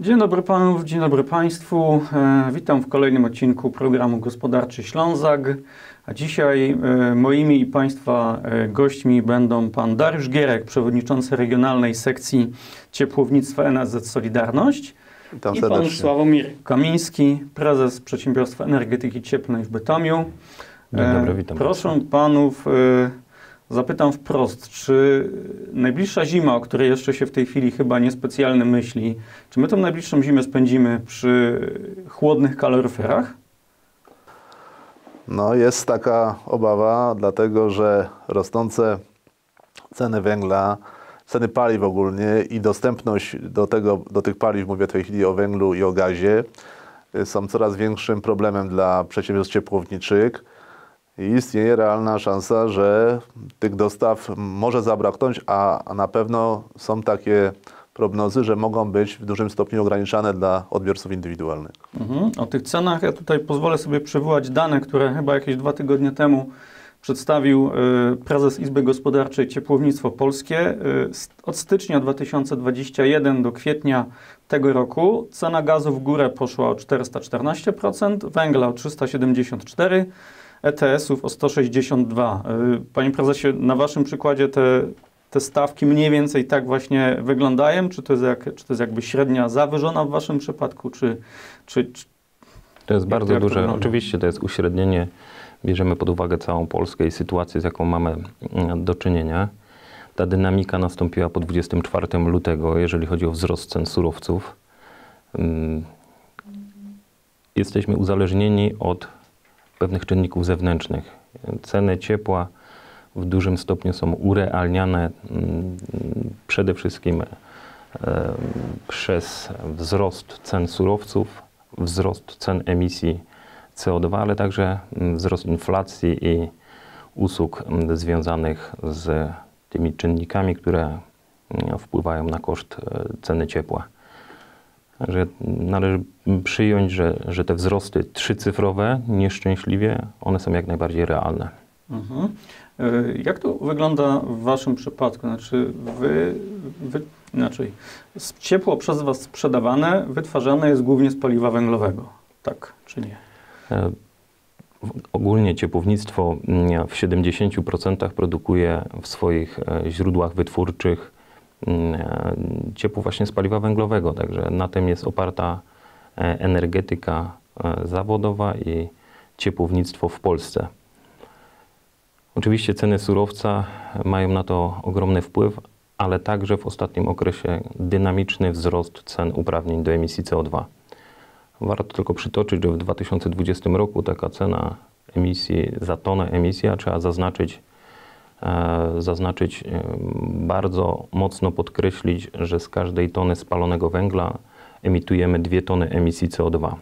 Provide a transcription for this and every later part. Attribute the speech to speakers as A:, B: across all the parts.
A: Dzień dobry panów, dzień dobry państwu. E, witam w kolejnym odcinku programu Gospodarczy Ślązak. A dzisiaj e, moimi i państwa e, gośćmi będą pan Dariusz Gierek, przewodniczący regionalnej sekcji ciepłownictwa NSZ Solidarność
B: Witam
A: i pan
B: serdecznie.
A: Sławomir Kamiński, prezes Przedsiębiorstwa Energetyki Cieplnej w Bytomiu.
C: Dzień dobry, witam
A: Proszę panów, e, zapytam wprost, czy najbliższa zima, o której jeszcze się w tej chwili chyba niespecjalnie myśli, czy my tą najbliższą zimę spędzimy przy chłodnych kaloryferach?
B: No jest taka obawa, dlatego że rosnące ceny węgla, ceny paliw ogólnie i dostępność do, tego, do tych paliw, mówię w tej chwili o węglu i o gazie, y, są coraz większym problemem dla przedsiębiorstw ciepłowniczych istnieje realna szansa, że tych dostaw może zabraknąć, a na pewno są takie prognozy, że mogą być w dużym stopniu ograniczane dla odbiorców indywidualnych.
A: Mhm. O tych cenach ja tutaj pozwolę sobie przywołać dane, które chyba jakieś dwa tygodnie temu przedstawił y, prezes Izby Gospodarczej Ciepłownictwo Polskie. Y, Od stycznia 2021 do kwietnia tego roku cena gazu w górę poszła o 414%, węgla o 374%, ETS-ów o 162. Y, Panie prezesie, na waszym przykładzie te, te stawki mniej więcej tak właśnie wyglądają? Czy to jest, jak, czy to jest jakby średnia zawyżona w waszym przypadku, czy, czy, czy
C: To jest bardzo
A: to
C: duże.
A: wygląda?
C: Oczywiście to jest uśrednienie. Bierzemy pod uwagę całą Polskę i sytuację, z jaką mamy mm, do czynienia. Ta dynamika nastąpiła po 24 lutego, jeżeli chodzi o wzrost cen surowców. Mm, Jesteśmy uzależnieni od pewnych czynników zewnętrznych. Ceny ciepła w dużym stopniu są urealniane mm, przede wszystkim e, przez wzrost cen surowców, wzrost cen emisji CO2, ale także mm, wzrost inflacji i usług mm, związanych z tymi czynnikami, które wpływają na koszt e, ceny ciepła. Także należy przyjąć, że, że te wzrosty trzycyfrowe, nieszczęśliwie, one są jak najbardziej realne.
A: Mhm. Y, Jak to wygląda w Waszym przypadku? Znaczy, wy, wy, inaczej, ciepło przez Was sprzedawane, wytwarzane jest głównie z paliwa węglowego. Tak czy nie?
C: E, Ogólnie ciepłownictwo mm, w 70% produkuje w swoich e, źródłach wytwórczych e, ciepło właśnie z paliwa węglowego, także na tym jest oparta e, energetyka e, zawodowa i ciepłownictwo w Polsce. Oczywiście ceny surowca mają na to ogromny wpływ, ale także w ostatnim okresie dynamiczny wzrost cen uprawnień do emisji CO2. Warto tylko przytoczyć, że w 2020 roku taka cena emisji za tonę emisji, a trzeba zaznaczyć, e, zaznaczyć e, bardzo mocno podkreślić, że z każdej tony spalonego węgla emitujemy 2 tony emisji CO2.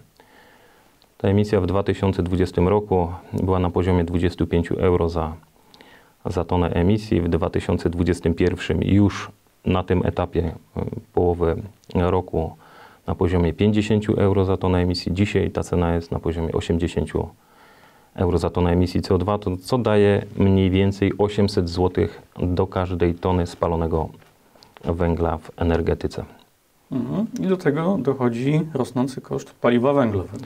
C: Ta emisja w 2020 roku była na poziomie 25 euro za, za tonę emisji. W 2021 już na tym etapie e, połowy roku na poziomie 50 euro za tonę emisji. Dzisiaj ta cena jest na poziomie 80 euro za tonę emisji CO2, to co daje mniej więcej 800 zł do każdej tony spalonego węgla w energetyce.
A: Mhm. I do tego dochodzi rosnący koszt paliwa węglowego.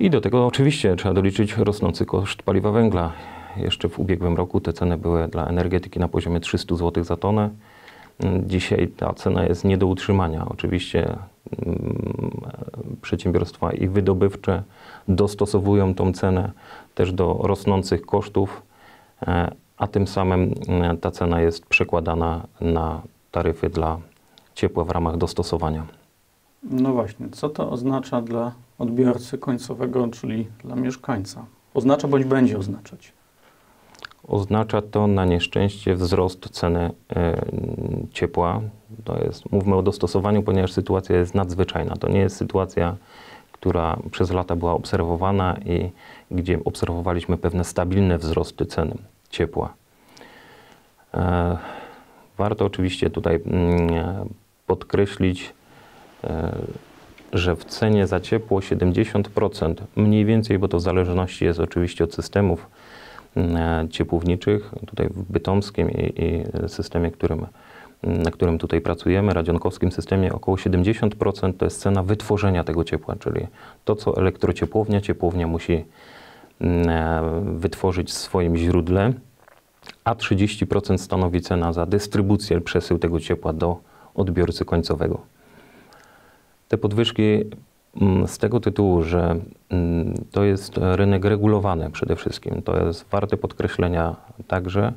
C: I do tego oczywiście trzeba doliczyć rosnący koszt paliwa węgla. Jeszcze w ubiegłym roku te ceny były dla energetyki na poziomie 300 zł za tonę. Dzisiaj ta cena jest nie do utrzymania. Oczywiście mm, przedsiębiorstwa i wydobywcze dostosowują tą cenę też do rosnących kosztów, e, a tym samym mm, ta cena jest przekładana na taryfy dla ciepła w ramach dostosowania.
A: No właśnie, co to oznacza dla odbiorcy końcowego, czyli dla mieszkańca? Oznacza bądź będzie oznaczać.
C: Oznacza to na nieszczęście wzrost ceny e, ciepła. To jest, mówmy o dostosowaniu, ponieważ sytuacja jest nadzwyczajna. To nie jest sytuacja, która przez lata była obserwowana i gdzie obserwowaliśmy pewne stabilne wzrosty cen ciepła. E, Warto oczywiście tutaj mm, podkreślić, e, że w cenie za ciepło 70% mniej więcej, bo to w zależności jest oczywiście od systemów mm, ciepłowniczych, tutaj w bytomskim i, i systemie, którym na którym tutaj pracujemy, radzionkowskim systemie, około 70% to jest cena wytworzenia tego ciepła, czyli to, co elektrociepłownia, ciepłownia musi mm, e, wytworzyć w swoim źródle, a 30% stanowi cena za dystrybucję, przesył tego ciepła do odbiorcy końcowego. Te podwyżki mm, z tego tytułu, że mm, to jest rynek regulowany przede wszystkim, to jest warte podkreślenia także,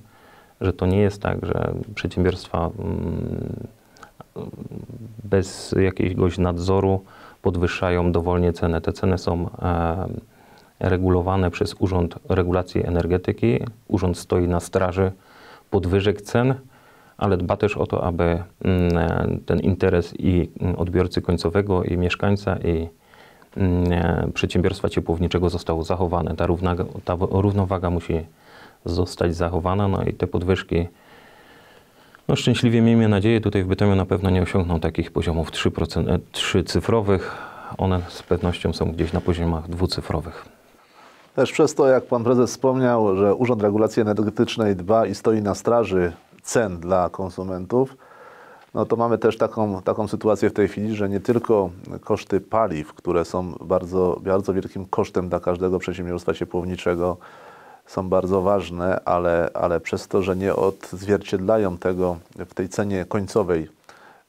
C: że to nie jest tak, że przedsiębiorstwa mm, bez jakiegoś nadzoru podwyższają dowolnie cenę. Te ceny są e, regulowane przez Urząd Regulacji Energetyki. Urząd stoi na straży podwyżek cen, ale dba też o to, aby mm, ten interes i odbiorcy końcowego, i mieszkańca, i mm, e, przedsiębiorstwa ciepłowniczego został zachowany. Ta, równa, ta równowaga musi zostać zachowana, no i te podwyżki, no szczęśliwie miejmy nadzieję, tutaj w Bytomiu na pewno nie osiągną takich poziomów 3%, e, trzycyfrowych. One z pewnością są gdzieś na poziomach dwucyfrowych.
B: Też przez to, jak pan prezes wspomniał, że Urząd Regulacji Energetycznej dba i stoi na straży cen dla konsumentów, no to mamy też taką, taką sytuację w tej chwili, że nie tylko koszty paliw, które są bardzo, bardzo wielkim kosztem dla każdego przedsiębiorstwa ciepłowniczego, są bardzo ważne, ale, ale przez to, że nie odzwierciedlają tego w tej cenie końcowej,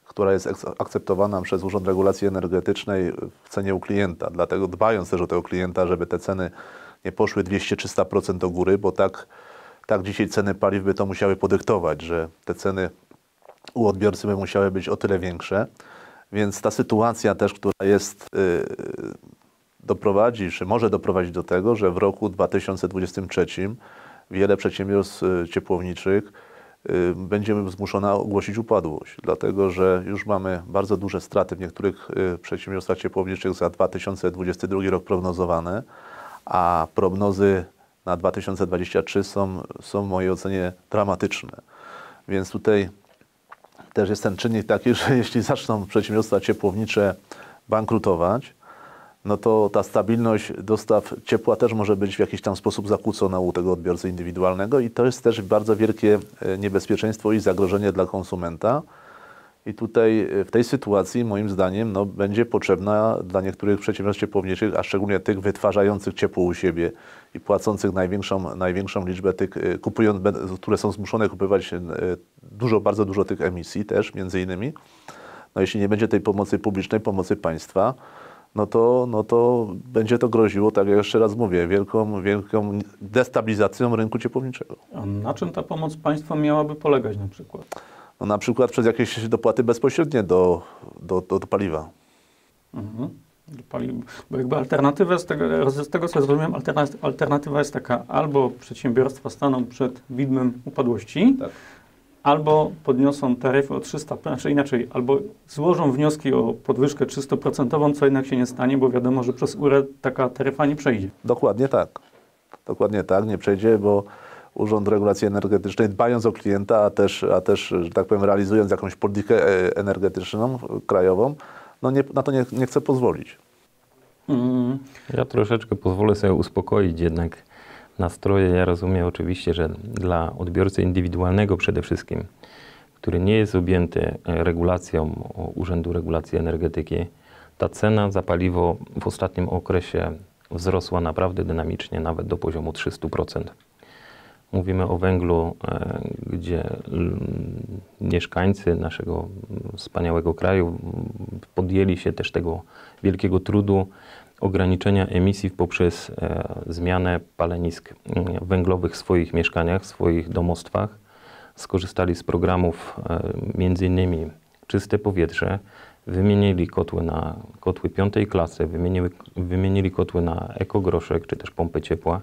B: która jest akceptowana przez Urząd Regulacji Energetycznej w cenie u klienta. Dlatego dbając też o tego klienta, żeby te ceny nie poszły 200-300% do góry, bo tak, tak dzisiaj ceny paliw by to musiały podyktować, że te ceny u odbiorcy by musiały być o tyle większe. Więc ta sytuacja też, która jest, yy, doprowadzi, czy może doprowadzić do tego, że w roku 2023 wiele przedsiębiorstw y, ciepłowniczych yy, będzie zmuszona ogłosić upadłość, dlatego że już mamy bardzo duże straty w niektórych yy, przedsiębiorstwach ciepłowniczych za 2022 rok prognozowane a prognozy na 2023 są, są w mojej ocenie dramatyczne. Więc tutaj też jest ten czynnik taki, że jeśli zaczną przedsiębiorstwa ciepłownicze bankrutować, no to ta stabilność dostaw ciepła też może być w jakiś tam sposób zakłócona u tego odbiorcy indywidualnego i to jest też bardzo wielkie e, niebezpieczeństwo i zagrożenie dla konsumenta. I tutaj e, w tej sytuacji moim zdaniem no, będzie potrzebna dla niektórych przedsiębiorstw ciepłowniczych, a szczególnie tych wytwarzających ciepło u siebie i płacących największą, największą liczbę tych, e, kupując, które są zmuszone kupować dużo, bardzo dużo tych emisji też między innymi. No jeśli nie będzie tej pomocy publicznej, pomocy państwa, no to, no to będzie to groziło, tak jak jeszcze raz mówię, wielką, wielką destabilizacją rynku ciepłowniczego.
A: A na czym ta pomoc państwa miałaby polegać na przykład?
B: no na przykład przez jakieś dopłaty bezpośrednie do, do, do, do paliwa.
A: Mhm. Bo jakby alternatywa z tego, z tego co rozumiem, alternatywa jest taka, albo przedsiębiorstwa staną przed widmem upadłości, tak. Albo podniosą taryfy o 300, znaczy inaczej, albo złożą wnioski o podwyżkę 300%, co jednak się nie stanie, bo wiadomo, że przez URE taka taryfa nie przejdzie.
B: Dokładnie tak. Dokładnie tak, nie przejdzie, bo Urząd Regulacji Energetycznej, dbając o klienta, a też, a też że tak powiem, realizując jakąś politykę e, energetyczną krajową, no nie, na to nie, nie chce pozwolić.
C: Mm. Ja troszeczkę pozwolę sobie uspokoić jednak nastroje. Ja rozumiem oczywiście, że dla odbiorcy indywidualnego przede wszystkim, który nie jest objęty regulacją Urzędu Regulacji Energetyki, ta cena za paliwo w ostatnim okresie wzrosła naprawdę dynamicznie, nawet do poziomu 300%. Mówimy o węglu, e, gdzie mieszkańcy naszego wspaniałego kraju podjęli się też tego wielkiego trudu ograniczenia emisji poprzez e, zmianę palenisk węglowych w swoich mieszkaniach, w swoich domostwach. Skorzystali z programów e, innymi Czyste Powietrze, wymienili kotły na kotły piątej klasy, wymienili, wymienili kotły na ekogroszek czy też pompy ciepła.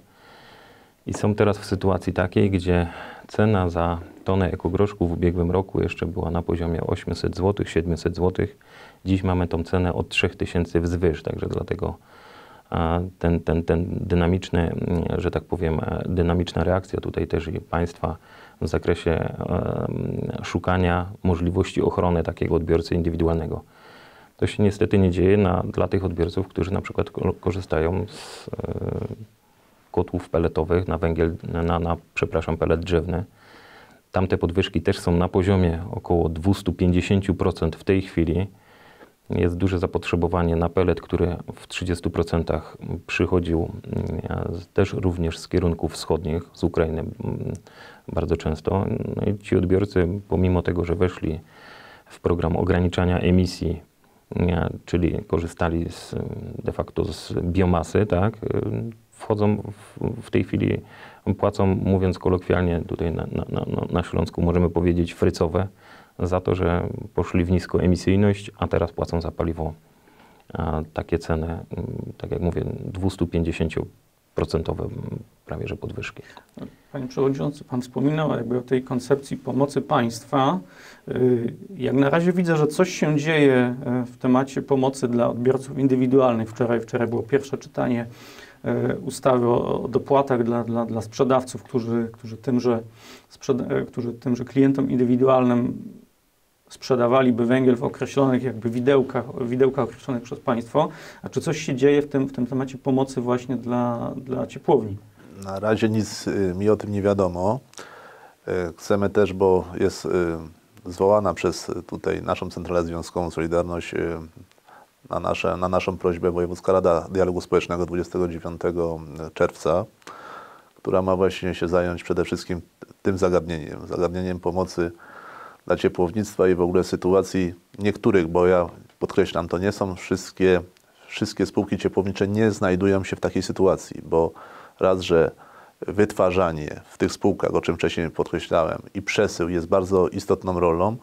C: I są teraz w sytuacji takiej, gdzie cena za tonę ekogroszku w ubiegłym roku jeszcze była na poziomie 800 zł, 700 zł. Dziś mamy tą cenę od 3000 wzwyż, także dlatego ten, ten, ten dynamiczny, że tak powiem, dynamiczna reakcja tutaj też i państwa w zakresie szukania możliwości ochrony takiego odbiorcy indywidualnego. To się niestety nie dzieje na, dla tych odbiorców, którzy na przykład korzystają z kotłów peletowych na węgiel, na, na przepraszam, pelet drzewny. Tamte podwyżki też są na poziomie około 250% w tej chwili. Jest duże zapotrzebowanie na pelet, który w 30% przychodził mm, też również z kierunków wschodnich, z Ukrainy mm, bardzo często. No i ci odbiorcy, pomimo tego, że weszli w program ograniczania emisji, nie, czyli korzystali z, de facto z biomasy, tak, y, wchodzą w, w tej chwili, płacą, mówiąc kolokwialnie, tutaj na, na, na, na Śląsku możemy powiedzieć frycowe, za to, że poszli w niskoemisyjność, a teraz płacą za paliwo takie ceny, mm, tak jak mówię, 250% prawie że podwyżki.
A: Panie Przewodniczący, Pan wspominał jakby o tej koncepcji pomocy państwa. Y, Jak na razie widzę, że coś się dzieje e, w temacie pomocy dla odbiorców indywidualnych. Wczoraj, wczoraj było pierwsze czytanie e, ustawy o dopłatach dla, dla, dla sprzedawców, którzy, którzy, tymże, sprzeda- którzy tymże klientom indywidualnym sprzedawaliby węgiel w określonych jakby widełkach, widełkach określonych przez państwo. A czy coś się dzieje w tym, w tym temacie pomocy właśnie dla, dla ciepłowni?
B: Na razie nic y, mi o tym nie wiadomo. Y, Chcemy też, bo jest y, zwołana przez tutaj naszą Centralę Związkową Solidarność na, nasze, na naszą prośbę Wojewódzka Rada Dialogu Społecznego 29 czerwca, która ma właśnie się zająć przede wszystkim tym zagadnieniem, zagadnieniem pomocy dla ciepłownictwa i w ogóle sytuacji niektórych, bo ja podkreślam, to nie są wszystkie, wszystkie spółki ciepłownicze nie znajdują się w takiej sytuacji, bo raz, że wytwarzanie w tych spółkach, o czym wcześniej podkreślałem, i przesył jest bardzo istotną rolą.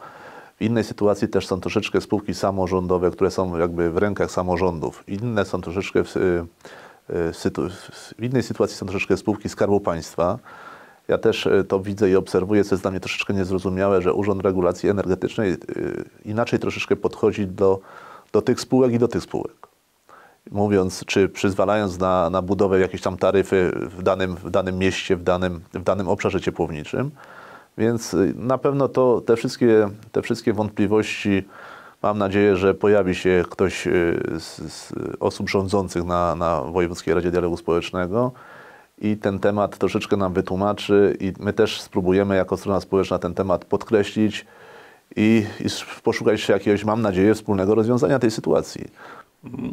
B: W innej sytuacji też są troszeczkę spółki samorządowe, które są jakby w rękach samorządów. Inne są troszeczkę w, y, y, sytu- w innej sytuacji są troszeczkę spółki Skarbu Państwa. Ja też y, to widzę i obserwuję, co jest dla mnie troszeczkę niezrozumiałe, że Urząd Regulacji Energetycznej y, inaczej troszeczkę podchodzi do, do tych spółek i do tych spółek mówiąc, czy przyzwalając na, na budowę jakiejś tam taryfy w danym, w danym mieście, w danym, w danym obszarze ciepłowniczym. Więc y, na pewno to, te, wszystkie, te wszystkie wątpliwości, mam nadzieję, że pojawi się ktoś z, z osób rządzących na, na Wojewódzkiej Radzie Dialogu Społecznego i ten temat troszeczkę nam wytłumaczy i my też spróbujemy jako strona społeczna ten temat podkreślić i, i poszukać jakiegoś, mam nadzieję, wspólnego rozwiązania tej sytuacji.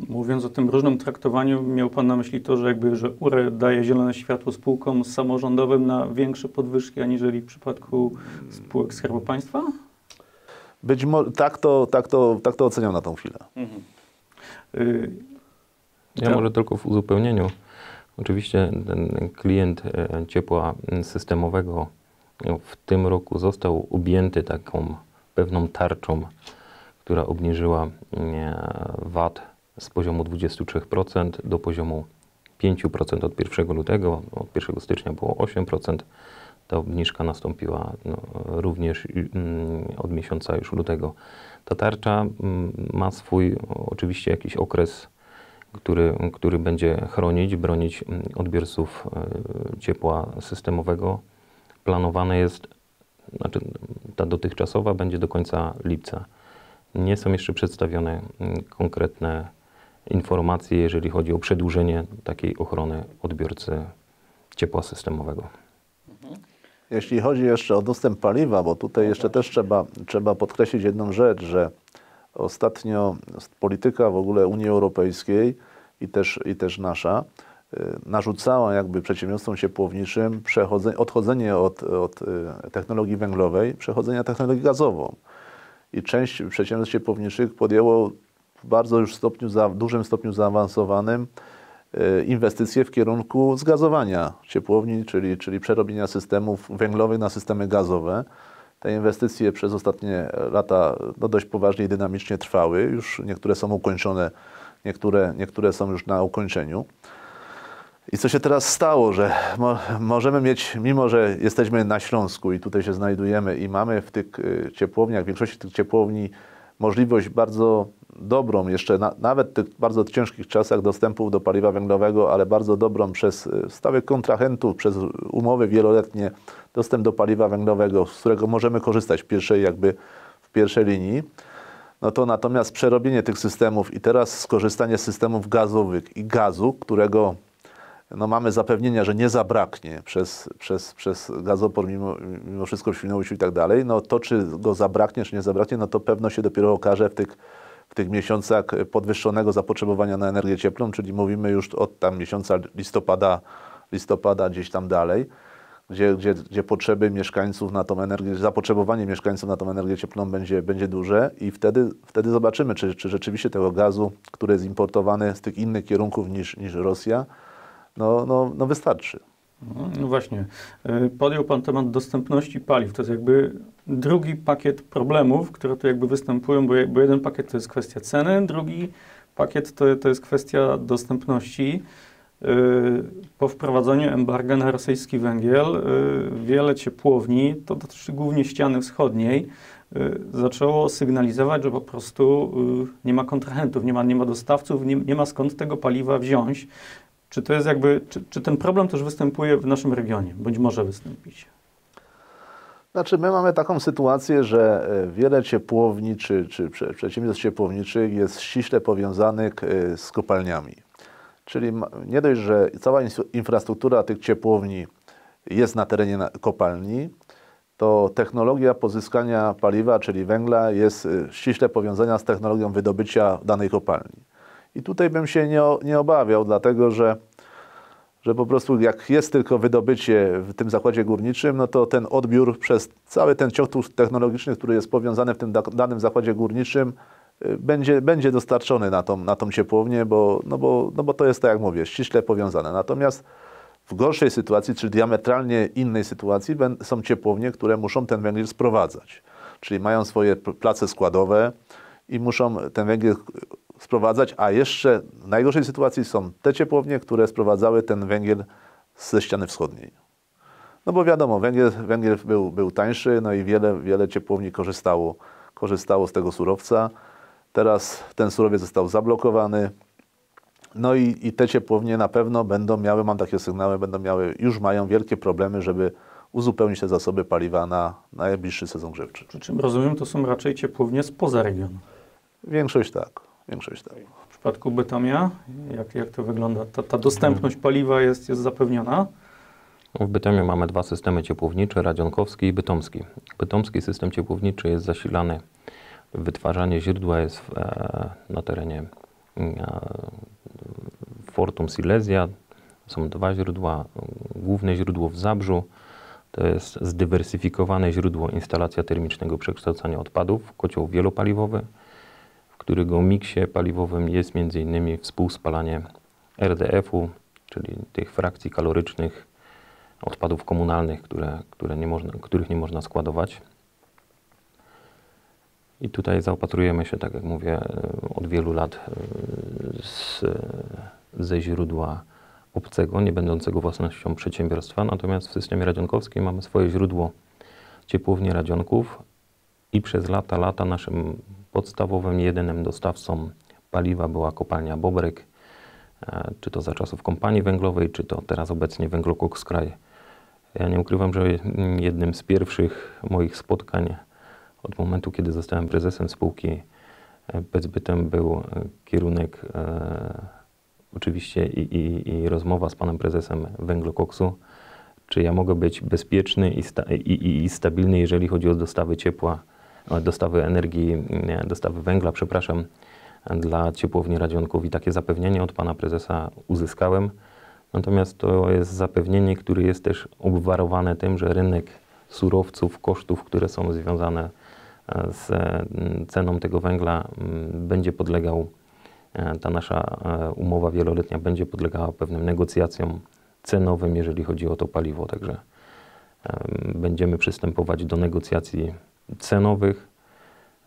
A: Mówiąc o tym różnym traktowaniu, miał Pan na myśli to, że jakby, że URE daje zielone światło spółkom samorządowym na większe podwyżki, aniżeli w przypadku spółek Skarbu Państwa?
B: Być może tak to, tak, to, tak to oceniam na tą chwilę.
A: Y,
C: Ja
A: Tak.
C: może tylko w uzupełnieniu. Oczywiście ten klient e, ciepła systemowego w tym roku został objęty taką pewną tarczą, która obniżyła e, VAT z poziomu 23% do poziomu 5% od 1 lutego. Od 1 stycznia było 8%. Ta obniżka nastąpiła no, również mm, od miesiąca już lutego. Ta tarcza mm, ma swój oczywiście jakiś okres który, który będzie chronić, bronić mm, odbiorców e, ciepła systemowego. Planowane jest, znaczy ta dotychczasowa będzie do końca lipca. Nie są jeszcze przedstawione mm, konkretne informacje, jeżeli chodzi o przedłużenie takiej ochrony odbiorcy ciepła systemowego.
B: Jeśli chodzi jeszcze o dostęp paliwa, bo tutaj jeszcze też trzeba, trzeba podkreślić jedną rzecz, że ostatnio polityka w ogóle Unii Europejskiej i też, i też nasza y, narzucała jakby przedsiębiorstwom ciepłowniczym odchodzenie od, od y, technologii węglowej, przechodzenie na technologię gazową. I część przedsiębiorstw ciepłowniczych podjęło w bardzo już stopniu, za, dużym stopniu zaawansowanym y, inwestycje w kierunku zgazowania ciepłowni, czyli, czyli przerobienia systemów węglowych na systemy gazowe. Te inwestycje przez ostatnie lata no, dość poważnie i dynamicznie trwały. Już niektóre są ukończone, niektóre, niektóre są już na ukończeniu. I co się teraz stało, że mo możemy mieć, mimo że jesteśmy na Śląsku i tutaj się znajdujemy i mamy w tych y, ciepłowniach, w większości tych ciepłowni możliwość bardzo dobrą, jeszcze na, nawet w tych bardzo ciężkich czasach dostępu do paliwa węglowego, ale bardzo dobrą przez y, stałych kontrahentów, przez umowy wieloletnie dostęp do paliwa węglowego, z którego możemy korzystać w pierwszej jakby w pierwszej linii. No to natomiast przerobienie tych systemów i teraz skorzystanie z systemów gazowych i gazu, którego no mamy zapewnienia, że nie zabraknie przez, przez, przez gazoport mimo, mimo wszystko w Świnoujściu i tak dalej, no to czy go zabraknie, czy nie zabraknie, no to pewno się dopiero okaże w tych, w tych miesiącach podwyższonego zapotrzebowania na energię cieplną, czyli mówimy już od tam miesiąca listopada, listopada gdzieś tam dalej, gdzie, gdzie, gdzie potrzeby mieszkańców na tą energię, zapotrzebowanie mieszkańców na tą energię cieplną będzie, będzie duże i wtedy, wtedy zobaczymy, czy, czy rzeczywiście tego gazu, który jest importowany z tych innych kierunków niż, niż Rosja, no, no, no wystarczy.
A: No właśnie. Y, Podjął Pan temat dostępności paliw. To jest jakby drugi pakiet problemów, które tu jakby występują, bo, bo jeden pakiet to jest kwestia ceny, drugi pakiet to, to jest kwestia dostępności. Y, Po wprowadzeniu embarga na rosyjski węgiel y, wiele ciepłowni, to dotyczy głównie ściany wschodniej, zaczęło sygnalizować, że po prostu nie ma kontrahentów, nie ma, nie ma dostawców, nie, nie ma skąd tego paliwa wziąć. Czy to jest jakby, czy, czy ten problem też występuje w naszym regionie, bądź może wystąpić?
B: Znaczy, my mamy taką sytuację, że e, wiele ciepłowni czy, czy prze- przedsiębiorstw ciepłowniczych jest ściśle powiązanych e, z kopalniami. Czyli nie dość, że cała infrastruktura tych ciepłowni jest na terenie kopalni, to technologia pozyskania paliwa, czyli węgla, jest e, ściśle powiązana z technologią wydobycia danej kopalni. I tutaj bym się nie, nie obawiał, dlatego że że po prostu jak jest tylko wydobycie w tym zakładzie górniczym, no to ten odbiór przez cały ten ciąg technologiczny, który jest powiązany w tym da- danym zakładzie górniczym, y, będzie, będzie dostarczony na tą, na tą ciepłownię, bo, no, bo, no bo to jest, tak jak mówię, ściśle powiązane. Natomiast w gorszej sytuacji, czy diametralnie innej sytuacji, są ciepłownie, które muszą ten węgiel sprowadzać. Czyli mają swoje place składowe i muszą ten węgiel sprowadzać, a jeszcze w najgorszej sytuacji są te ciepłownie, które sprowadzały ten węgiel ze ściany wschodniej. No bo wiadomo, węgiel, węgiel był, był tańszy, no i wiele, wiele ciepłowni korzystało, korzystało z tego surowca. Teraz ten surowiec został zablokowany. No i, i te ciepłownie na pewno będą miały, mam takie sygnały, będą miały, już mają wielkie problemy, żeby uzupełnić te zasoby paliwa na, na najbliższy sezon grzewczy.
A: Przy czym rozumiem, to są raczej ciepłownie spoza regionu.
B: Większość tak, większość tak.
A: W przypadku Bytomia, jak, jak to wygląda? Ta, ta dostępność paliwa jest, jest zapewniona?
C: W Bytomiu mamy dwa systemy ciepłownicze, Radzionkowski i Bytomski. Bytomski system ciepłowniczy jest zasilany, wytwarzanie źródła jest w, e, na terenie e, Fortum Silesia. Są dwa źródła. Główne źródło w Zabrzu to jest zdywersyfikowane źródło instalacja termicznego przekształcania odpadów, kocioł wielopaliwowy, którego miksie paliwowym jest m.in. współspalanie RDF-u, czyli tych frakcji kalorycznych odpadów komunalnych, które, które nie można, których nie można składować. I tutaj zaopatrujemy się, tak jak mówię, od wielu lat e, z, ze źródła obcego, nie będącego własnością przedsiębiorstwa. Natomiast w systemie radzionkowskim mamy swoje źródło ciepłowni radzionków i przez lata, lata naszym podstawowym, jedynym dostawcą paliwa była kopalnia Bobrek, e, czy to za czasów kompanii węglowej, czy to teraz obecnie węglokoks kraj. Ja nie ukrywam, że jednym z pierwszych moich spotkań od momentu, kiedy zostałem prezesem spółki Bezbytem był kierunek e, oczywiście i, i, i rozmowa z panem prezesem węglokoksu, czy ja mogę być bezpieczny i, sta, i, stabilny, jeżeli chodzi o dostawy ciepła, dostawy energii, nie, dostawy węgla, przepraszam, dla ciepłowni Radzionków i takie zapewnienie od pana prezesa uzyskałem. Natomiast to jest zapewnienie, które jest też obwarowane tym, że rynek surowców, kosztów, które są związane e, z mm, ceną tego węgla, mm, będzie podlegał, e, ta nasza e, umowa wieloletnia będzie podlegała pewnym negocjacjom cenowym, jeżeli chodzi o to paliwo. Także em, będziemy przystępować do negocjacji cenowych,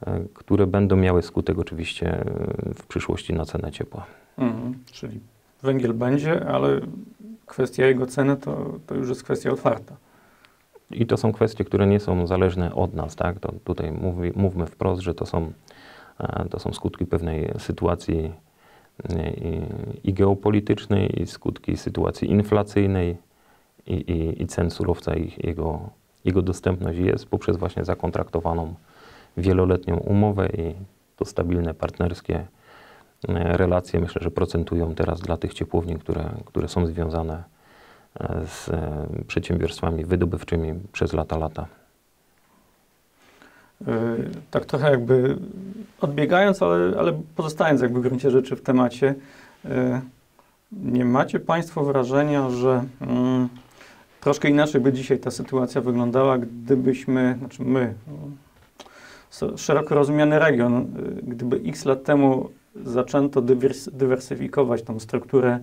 C: e, które będą miały skutek oczywiście e, w przyszłości na cenę ciepła.
A: Mhm. Czyli węgiel będzie, ale kwestia jego ceny to, to już jest kwestia otwarta.
C: I to są kwestie, które nie są zależne od nas, tak? To tutaj mówi, mówmy wprost, że to są, e, to są skutki pewnej sytuacji i, i geopolitycznej, i skutki sytuacji inflacyjnej i, i, i cen surowca i jego, jego dostępność jest poprzez właśnie zakontraktowaną wieloletnią umowę i to stabilne partnerskie e, relacje myślę, że procentują teraz dla tych ciepłowni, które, które są związane e, z e, przedsiębiorstwami wydobywczymi przez lata, lata.
A: Tak trochę jakby odbiegając, ale, ale pozostając jakby w gruncie rzeczy w temacie, nie macie Państwo wrażenia, że mm, troszkę inaczej by dzisiaj ta sytuacja wyglądała, gdybyśmy, znaczy my, szeroko rozumiany region, gdyby x lat temu zaczęto dywers, dywersyfikować tą strukturę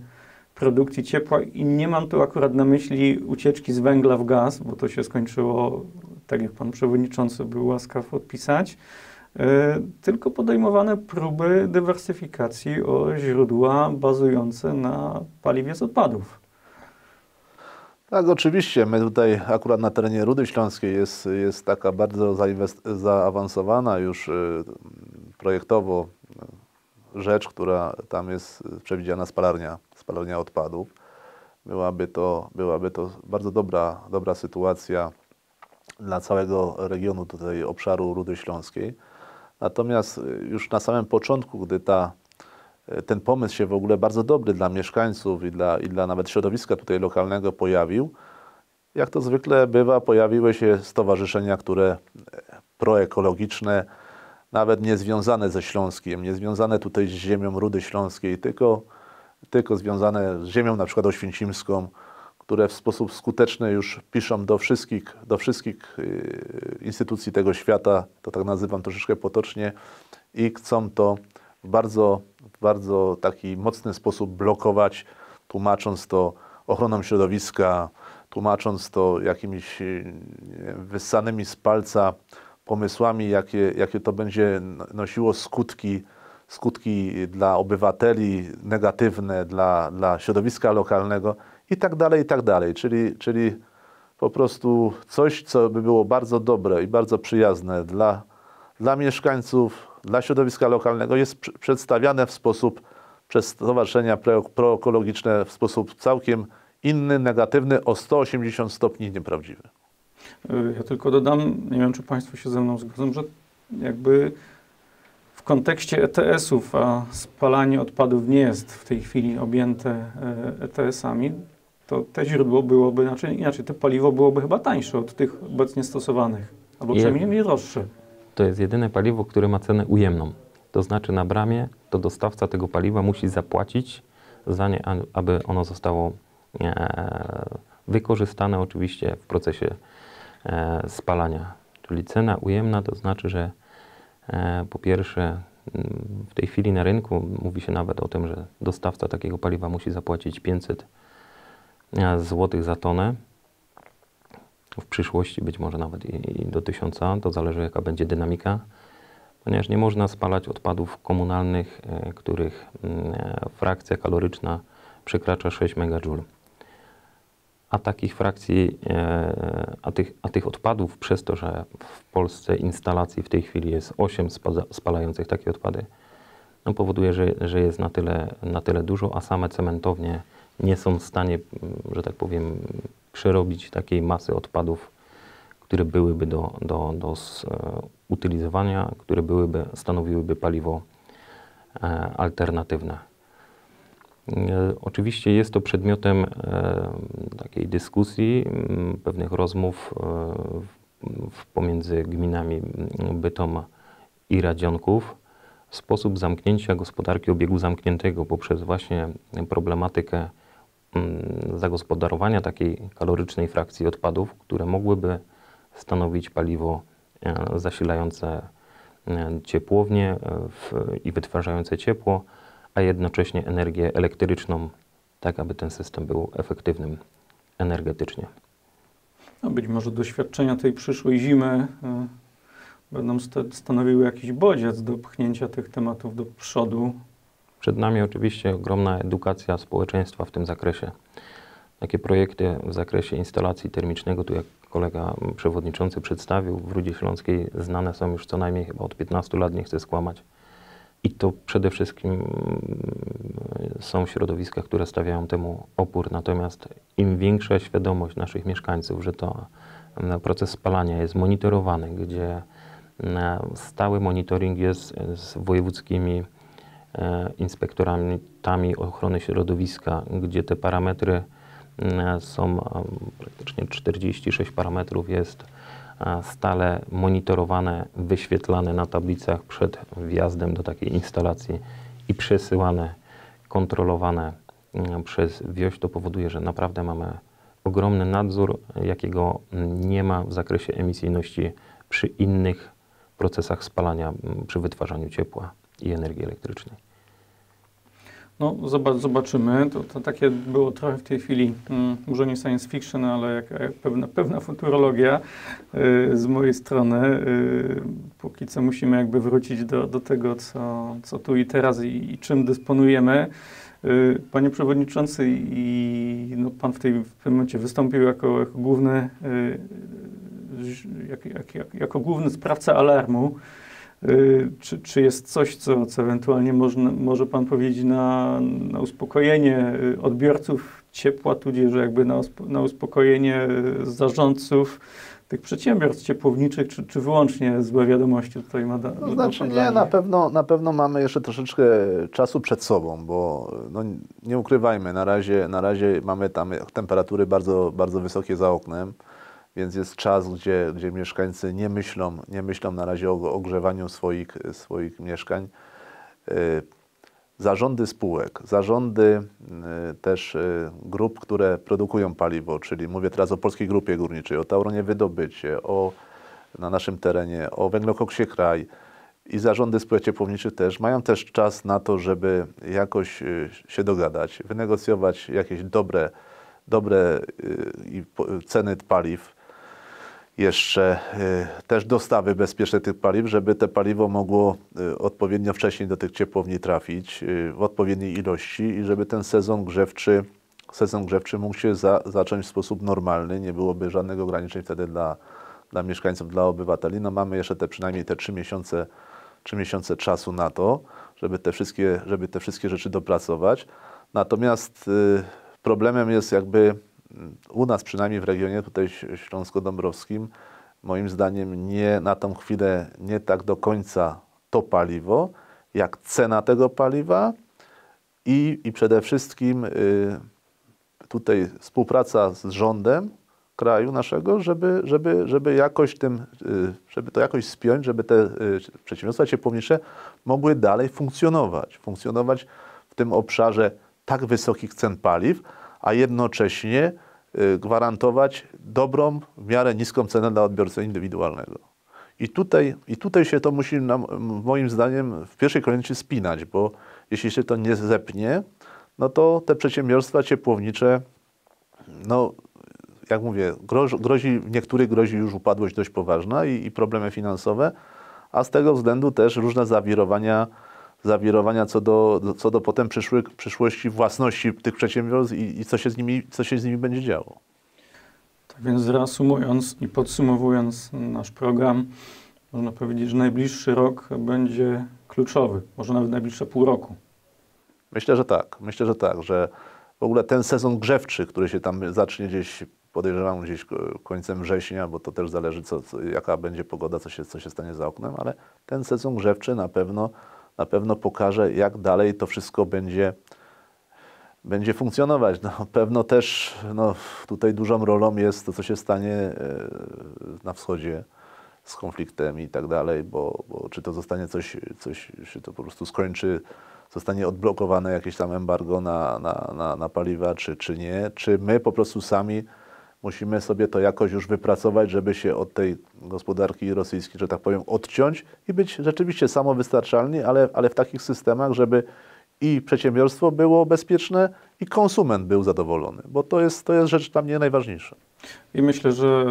A: produkcji ciepła i nie mam tu akurat na myśli ucieczki z węgla w gaz, bo to się skończyło, tak jak pan przewodniczący był łaskaw odpisać, y, tylko podejmowane próby dywersyfikacji o źródła bazujące na paliwie z odpadów.
B: Tak, oczywiście. My tutaj akurat na terenie Rudy Śląskiej jest, jest taka bardzo zaawansowana już y, projektowo y, rzecz, która tam jest y, przewidziana spalarnia, spalarnia odpadów. Byłaby to, byłaby to bardzo dobra, dobra sytuacja dla całego regionu tutaj obszaru Rudy Śląskiej. Natomiast już na samym początku, gdy ta ten pomysł się w ogóle bardzo dobry dla mieszkańców i dla, i dla nawet środowiska tutaj lokalnego pojawił. Jak to zwykle bywa, pojawiły się stowarzyszenia, które e, proekologiczne, nawet nie związane ze Śląskiem, nie związane tutaj z ziemią Rudy Śląskiej, tylko, tylko związane z ziemią na przykład oświęcimską, które w sposób skuteczny już piszą do wszystkich, do wszystkich yy, instytucji tego świata, to tak nazywam troszeczkę potocznie, i chcą to w bardzo, w bardzo taki mocny sposób blokować, tłumacząc to ochroną środowiska, tłumacząc to jakimiś wiem, wyssanymi z palca pomysłami, jakie, jakie to będzie nosiło skutki, skutki dla obywateli negatywne, dla, dla środowiska lokalnego i tak dalej, i tak dalej. Czyli, czyli po prostu coś, co by było bardzo dobre i bardzo przyjazne dla, dla mieszkańców, dla środowiska lokalnego, jest pr- przedstawiane w sposób przez stowarzyszenia pro- proekologiczne w sposób całkiem inny, negatywny, o 180 stopni nieprawdziwy.
A: Y, Ja tylko dodam, nie wiem czy Państwo się ze mną zgodzą, że jakby w kontekście ETS-ów, a spalanie odpadów nie jest w tej chwili objęte e, ETS-ami, to te źródło byłoby, znaczy inaczej, to paliwo byłoby chyba tańsze od tych obecnie stosowanych, albo przynajmniej nie droższe.
C: To jest jedyne paliwo, które ma cenę ujemną. To znaczy na bramie to dostawca tego paliwa musi zapłacić za nie, aby ono zostało e, wykorzystane oczywiście w procesie e, spalania. Czyli cena ujemna to znaczy, że e, po pierwsze mm, w tej chwili na rynku mówi się nawet o tym, że dostawca takiego paliwa musi zapłacić 500 zł za tonę. W przyszłości być może nawet i, i do 1000, to zależy jaka będzie dynamika, ponieważ nie można spalać odpadów komunalnych, e, których mm, e, frakcja kaloryczna przekracza 6 MJ. A takich frakcji, e, a tych, a tych odpadów przez to, że w Polsce instalacji w tej chwili jest 8 spada- spalających takie odpady, no powoduje, że, że jest na tyle, na tyle dużo, a same cementownie nie są w stanie, mm, że tak powiem, przerobić takiej masy odpadów, które byłyby do, do, do e, utylizowania, które byłyby, stanowiłyby paliwo e, alternatywne. E, Oczywiście jest to przedmiotem takiej dyskusji, pewnych rozmów pomiędzy gminami m, Bytom i Radzionków. Sposób zamknięcia gospodarki obiegu zamkniętego poprzez właśnie problematykę zagospodarowania takiej kalorycznej frakcji odpadów, które mogłyby stanowić paliwo e, zasilające e, ciepłownie e, w, i wytwarzające ciepło, a jednocześnie energię elektryczną, tak aby ten system był efektywnym energetycznie.
A: No być może doświadczenia tej przyszłej zimy y, będą sta- stanowiły jakiś bodziec do pchnięcia tych tematów do przodu.
C: Przed nami oczywiście ogromna edukacja społeczeństwa w tym zakresie. Takie projekty w zakresie instalacji termicznego, tu jak kolega przewodniczący przedstawił, w Rudzie Śląskiej znane są już co najmniej chyba od 15 lat, nie chcę skłamać. I to przede wszystkim mm, są środowiska, które stawiają temu opór. Natomiast im większa świadomość naszych mieszkańców, że to mm, proces spalania jest monitorowany, gdzie mm, stały monitoring jest z wojewódzkimi inspektorami ochrony środowiska, gdzie te parametry mm, są em, praktycznie 46 parametrów jest e, stale monitorowane, wyświetlane na tablicach przed wjazdem do takiej instalacji i przesyłane, kontrolowane mm, przez wioś, to powoduje, że naprawdę mamy ogromny nadzór, jakiego nie ma w zakresie emisyjności przy innych procesach spalania, m, przy wytwarzaniu ciepła i energii elektrycznej.
A: No, zobac- zobaczymy. To, to takie było trochę w tej chwili, mm, może nie science fiction, ale jak, pewna, pewna futurologia y, z mojej strony. Y, póki co musimy jakby wrócić do, do tego, co, co tu i teraz i, i czym dysponujemy. Y, Panie Przewodniczący, i no, Pan w, tej, w tym momencie wystąpił jako, jako główny jak, jak, jako główny sprawca alarmu. Y, Czy, czy jest coś, co, co ewentualnie można, może Pan powiedzieć na, na uspokojenie y, odbiorców ciepła, tudzież jakby na, na uspokojenie y, zarządców tych przedsiębiorstw ciepłowniczych, czy, czy wyłącznie złe wiadomości tutaj ma da,
B: No,
A: ma
B: znaczy nie, na pewno, na pewno mamy jeszcze troszeczkę czasu przed sobą, bo no, nie ukrywajmy, na razie, na razie mamy tam temperatury bardzo, bardzo wysokie za oknem, więc jest czas, gdzie, gdzie mieszkańcy nie myślą, nie myślą na razie o ogrzewaniu swoich, swoich mieszkań. Y, Zarządy spółek, zarządy y, też y, grup, które produkują paliwo, czyli mówię teraz o Polskiej Grupie Górniczej, o Tauronie Wydobycie, o, na naszym terenie, o Węglokoksie Kraj i zarządy spółek ciepłowniczych też mają też czas na to, żeby jakoś się dogadać, wynegocjować jakieś dobre, dobre ceny paliw jeszcze y, też dostawy bezpieczne tych paliw, żeby te paliwo mogło y, odpowiednio wcześniej do tych ciepłowni trafić y, w odpowiedniej ilości i żeby ten sezon grzewczy, sezon grzewczy mógł się za, zacząć w sposób normalny, nie byłoby żadnych ograniczeń wtedy dla, dla mieszkańców, dla obywateli. No mamy jeszcze te przynajmniej te trzy miesiące, trzy miesiące czasu na to, żeby te wszystkie, żeby te wszystkie rzeczy dopracować. Natomiast problemem jest jakby u nas przynajmniej w regionie tutaj śląsko-dąbrowskim, moim zdaniem nie na tą chwilę nie tak do końca to paliwo, jak cena tego paliwa i, i przede wszystkim y, tutaj współpraca z rządem kraju naszego, żeby, żeby, żeby jakoś tym, y, żeby to jakoś spiąć, żeby te y, przedsiębiorstwa ciepłownicze mogły dalej funkcjonować. Funkcjonować w tym obszarze tak wysokich cen paliw, a jednocześnie y, gwarantować dobrą, w miarę niską cenę dla odbiorcy indywidualnego. I tutaj, I tutaj się to musi, nam, moim zdaniem, w pierwszej kolejności spinać, bo jeśli się to nie zepnie, no to te przedsiębiorstwa ciepłownicze, no jak mówię, grozi, grozi, niektórych grozi już upadłość dość poważna i, i problemy finansowe, a z tego względu też różne zawirowania, zawirowania co do, co do potem przyszły, przyszłości własności tych przedsiębiorstw i, i co, się z nimi, co się z nimi będzie działo.
A: Tak więc reasumując i podsumowując nasz program, można powiedzieć, że najbliższy rok będzie kluczowy, może nawet najbliższe pół roku.
B: Myślę, że tak. Myślę, że tak, że w ogóle ten sezon grzewczy, który się tam zacznie gdzieś, podejrzewam gdzieś ko- końcem września, bo to też zależy, co, co, jaka będzie pogoda, co się, co się stanie za oknem, ale ten sezon grzewczy na pewno, na pewno pokaże, jak dalej to wszystko będzie, będzie funkcjonować. No, pewno też no, tutaj dużą rolą jest to, co się stanie e, na wschodzie z konfliktem i tak dalej, bo, bo czy to zostanie coś, coś się to po prostu skończy, zostanie odblokowane jakieś tam embargo na, na, na, na paliwa, czy, czy nie, czy my po prostu sami musimy sobie to jakoś już wypracować, żeby się od tej gospodarki rosyjskiej, że tak powiem, odciąć i być rzeczywiście samowystarczalni, ale, ale w takich systemach, żeby i przedsiębiorstwo było bezpieczne i konsument był zadowolony, bo to jest, to jest rzecz dla mnie najważniejsza.
A: I myślę, że,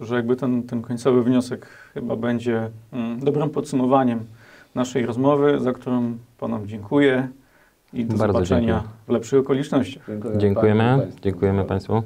A: że jakby ten, ten końcowy wniosek chyba będzie mm, dobrym podsumowaniem naszej rozmowy, za którą Panom dziękuję i do
C: Bardzo
A: zobaczenia
C: dziękuję.
A: w lepszych okolicznościach.
C: Dziękujemy, dziękujemy Państwu.